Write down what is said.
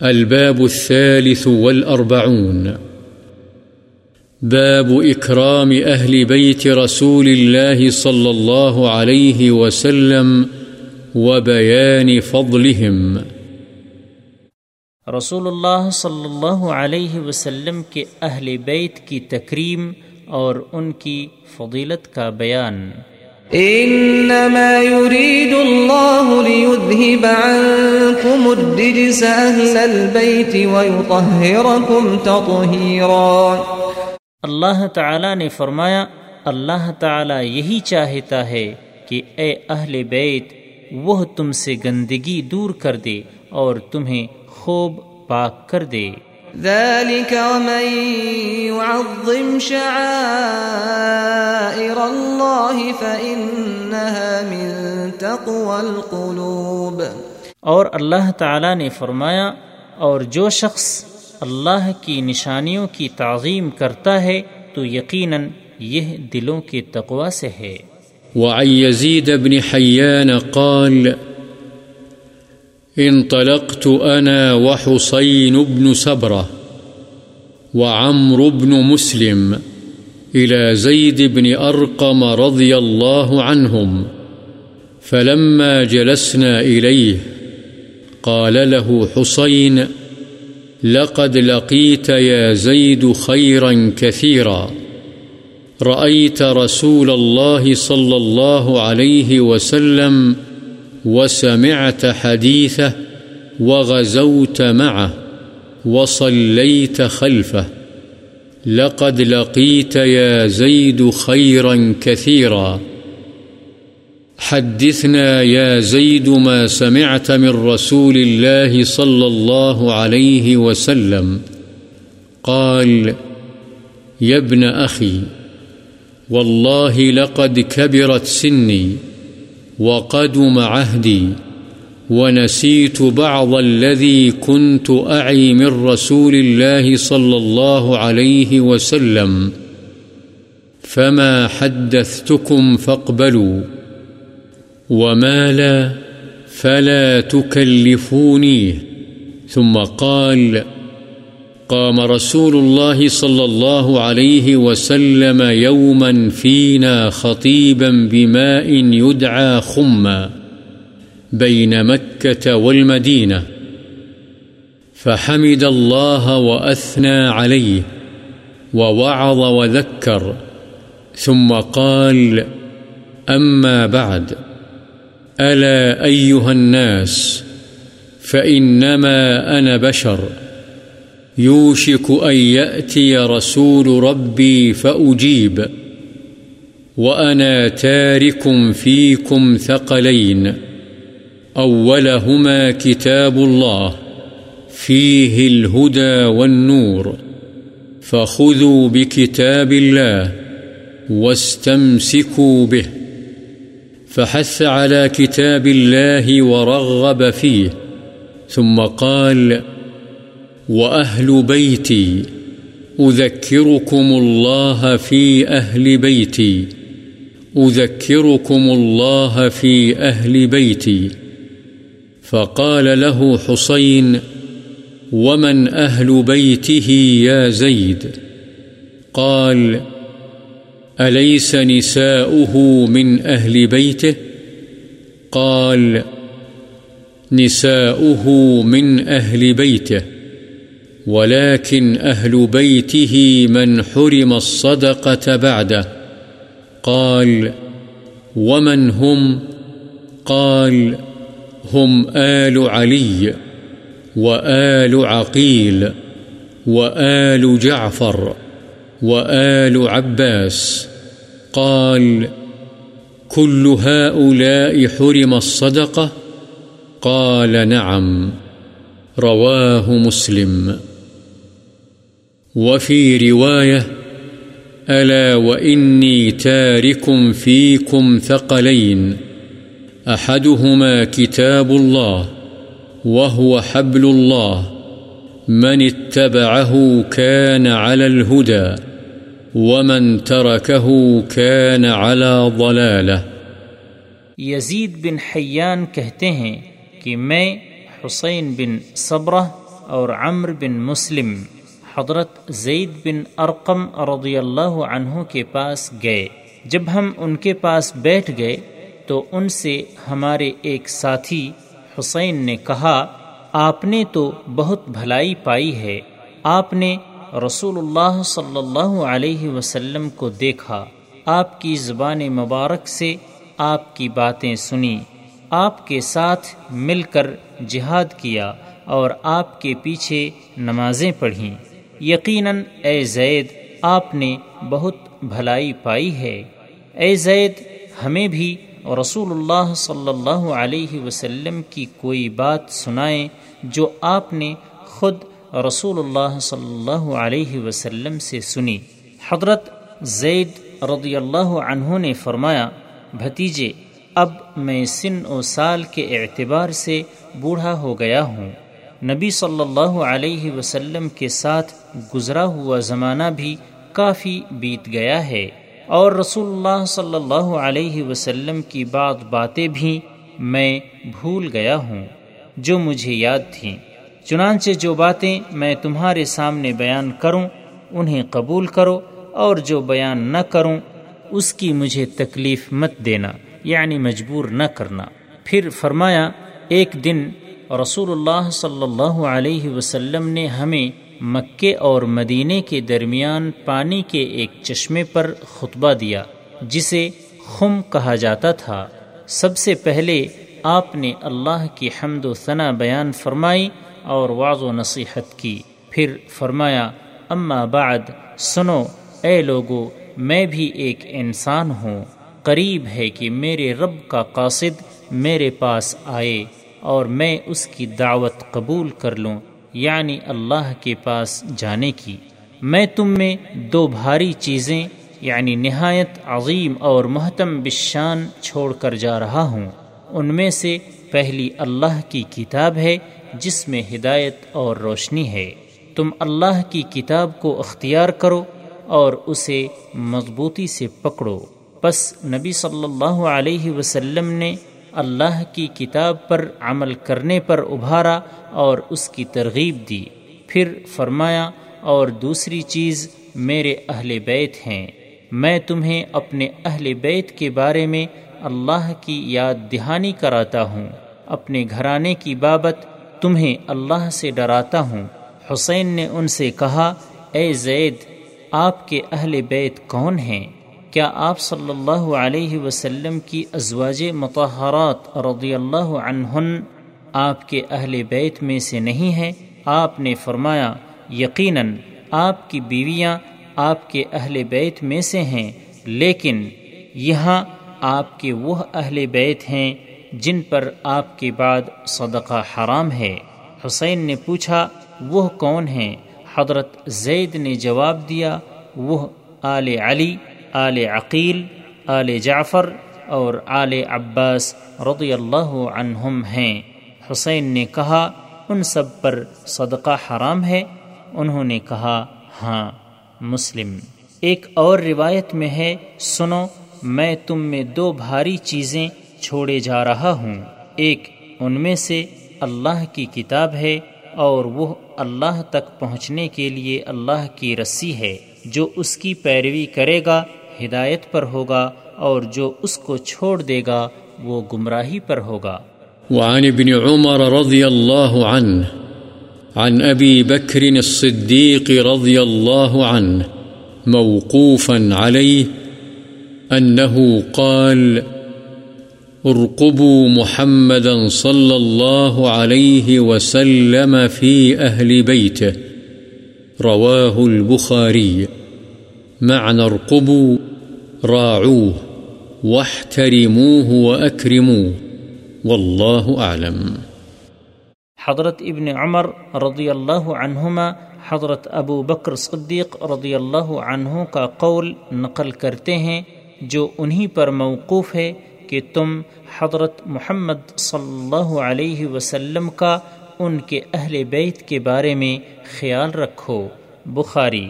الباب الثالث والأربعون. باب إكرام أهل بيت رسول الله صلى الله عليه وسلم وبيان فضلهم. رسول اللہ صلی اللہ علیہ وسلم کے اہل بیت کی تکریم اور ان کی فضیلت کا بیان۔ انما يريد الله ليذهب عنكم الرجس اهل البيت ويطهركم تطهيرا. اللہ تعالی نے فرمایا، اللہ تعالی یہی چاہتا ہے کہ اے اہل بیت، وہ تم سے گندگی دور کر دے اور تمہیں خوب پاک کر دے۔ ذلك ومن يعظم شعائر الله فإنها من تقوى القلوب. اور اللہ تعالی نے فرمایا اور جو شخص اللہ کی نشانیوں کی تعظیم کرتا ہے تو یقیناً یہ دلوں کے تقوی سے ہے۔ وعن يزيد بن حيان قال انطلقت أنا وحسين بن سبرة وعمر بن مسلم إلى زيد بن أرقم رضي الله عنهم فلما جلسنا إليه قال له حسين لقد لقيت يا زيد خيرا كثيرا رأيت رسول الله صلى الله عليه وسلم وسلم وسمعت حديثه وغزوت معه وصليت خلفه لقد لقيت يا زيد خيرا كثيرا حدثنا يا زيد ما سمعت من رسول الله صلى الله عليه وسلم قال يا ابن أخي والله لقد كبرت سني وقدم عهدي ونسيت بعض الذي كنت أعي من رسول الله صلى الله عليه وسلم فما حدثتكم فاقبلوا وما لا فلا تكلفونيه ثم قال قام رسول الله صلى الله عليه وسلم يوما فينا خطيبا بماء يدعى خما بين مكة والمدينة فحمد الله وأثنى عليه ووعظ وذكر ثم قال أما بعد ألا أيها الناس فإنما أنا بشر يوشك أن يأتي رسول ربي فأجيب وأنا تارك فيكم ثقلين أولهما كتاب الله فيه الهدى والنور فخذوا بكتاب الله واستمسكوا به فحث على كتاب الله ورغب فيه ثم قال وأهل بيتي أذكركم الله في أهل بيتي أذكركم الله في أهل بيتي فقال له حسين ومن أهل بيته يا زيد قال أليس نساؤه من أهل بيته قال نساؤه من أهل بيته ولكن أهل بيته من حرم الصدقة بعده. قال، ومن هم؟ قال، هم آل علي وآل عقيل وآل جعفر وآل عباس. قال، كل هؤلاء حرم الصدقة؟ قال، نعم، رواه مسلم. وفي رواية، ألا وإني تارك فيكم ثقلين. أحدهما كتاب الله، وهو حبل الله. من اتبعه كان على الهدى، ومن تركه كان على ضلاله. یزید بن حیان کہتے ہیں کہ میں حسین بن صبرہ اور عمر بن مسلم حضرت زید بن ارقم رضی اللہ عنہ کے پاس گئے۔ جب ہم ان کے پاس بیٹھ گئے تو ان سے ہمارے ایک ساتھی حسین نے کہا، آپ نے تو بہت بھلائی پائی ہے۔ آپ نے رسول اللہ صلی اللہ علیہ وسلم کو دیکھا۔ آپ کی زبان مبارک سے آپ کی باتیں سنی۔ آپ کے ساتھ مل کر جہاد کیا اور آپ کے پیچھے نمازیں پڑھیں۔ یقیناً اے زید، آپ نے بہت بھلائی پائی ہے۔ اے زید، ہمیں بھی رسول اللہ صلی اللہ علیہ وسلم کی کوئی بات سنائیں جو آپ نے خود رسول اللہ صلی اللہ علیہ وسلم سے سنی۔ حضرت زید رضی اللہ عنہ نے فرمایا، بھتیجے، اب میں سن و سال کے اعتبار سے بوڑھا ہو گیا ہوں۔ نبی صلی اللہ علیہ وسلم کے ساتھ گزرا ہوا زمانہ بھی کافی بیت گیا ہے۔ اور رسول اللہ صلی اللہ علیہ وسلم کی بعض باتیں بھی میں بھول گیا ہوں، جو مجھے یاد تھیں۔ چنانچہ جو باتیں میں تمہارے سامنے بیان کروں، انہیں قبول کرو، اور جو بیان نہ کروں، اس کی مجھے تکلیف مت دینا یعنی مجبور نہ کرنا۔ پھر فرمایا، ایک دن رسول اللہ صلی اللہ علیہ وسلم نے ہمیں مکے اور مدینے کے درمیان پانی کے ایک چشمے پر خطبہ دیا، جسے خم کہا جاتا تھا۔ سب سے پہلے آپ نے اللہ کی حمد و ثنا بیان فرمائی اور واض و نصیحت کی۔ پھر فرمایا، اما بعد، سنو، اے لوگو، میں بھی ایک انسان ہوں۔ قریب ہے کہ میرے رب کا قاصد میرے پاس آئے اور میں اس کی دعوت قبول کر لوں۔ یعنی اللہ کے پاس جانے کی۔ میں تم میں دو بھاری چیزیں یعنی نہایت عظیم اور محتم بشان چھوڑ کر جا رہا ہوں۔ ان میں سے پہلی اللہ کی کتاب ہے، جس میں ہدایت اور روشنی ہے۔ تم اللہ کی کتاب کو اختیار کرو اور اسے مضبوطی سے پکڑو۔ بس نبی صلی اللہ علیہ وسلم نے اللہ کی کتاب پر عمل کرنے پر ابھارا اور اس کی ترغیب دی۔ پھر فرمایا، اور دوسری چیز، میرے اہل بیت ہیں۔ میں تمہیں اپنے اہل بیت کے بارے میں اللہ کی یاد دہانی کراتا ہوں۔ اپنے گھرانے کی بابت تمہیں اللہ سے ڈراتا ہوں۔ حسین نے ان سے کہا، اے زید، آپ کے اہل بیت کون ہیں؟ کیا آپ صلی اللہ علیہ وسلم کی ازواج متحرات رضی اللہ عنہن آپ کے اہل بیت میں سے نہیں ہیں؟ آپ نے فرمایا، یقیناً آپ کی بیویاں آپ کے اہل بیت میں سے ہیں، لیکن یہاں آپ کے وہ اہل بیت ہیں جن پر آپ کے بعد صدقہ حرام ہے۔ حسین نے پوچھا، وہ کون ہیں؟ حضرت زید نے جواب دیا، وہ آل علی۔ آل عقیل، آل جعفر اور آل عباس رضی اللہ عنہم ہیں۔ حسین نے کہا، ان سب پر صدقہ حرام ہے؟ انہوں نے کہا ہاں مسلم۔ ایک اور روایت میں ہے، سنو، میں تم میں دو بھاری چیزیں چھوڑے جا رہا ہوں۔ ایک، ان میں سے اللہ کی کتاب ہے اور وہ اللہ تک پہنچنے کے لیے اللہ کی رسی ہے، جو اس کی پیروی کرے گا۔ ہدایت پر ہوگا اور جو اس کو چھوڑ دے گا، وہ گمراہی پر ہوگا۔ وعن ابن عمر رضی اللہ عنہ، عن أبي بكر الصديق رضي الله عنه موقوفا عليه أنه قال، ارقبوا محمدا صلى الله عليه وسلم في أهل بيته رواه البخاري معنى ارقبوا، راعوه، واحترموه وأكرموه. والله أعلم. حضرت ابن عمر رضی اللہ عنہما، حضرت ابو بکر صدیق رضی اللہ عنہ کا قول نقل کرتے ہیں، جو انہی پر موقوف ہے کہ تم حضرت محمد صلی اللہ علیہ وسلم کا ان کے اہل بیت کے بارے میں خیال رکھو. بخاری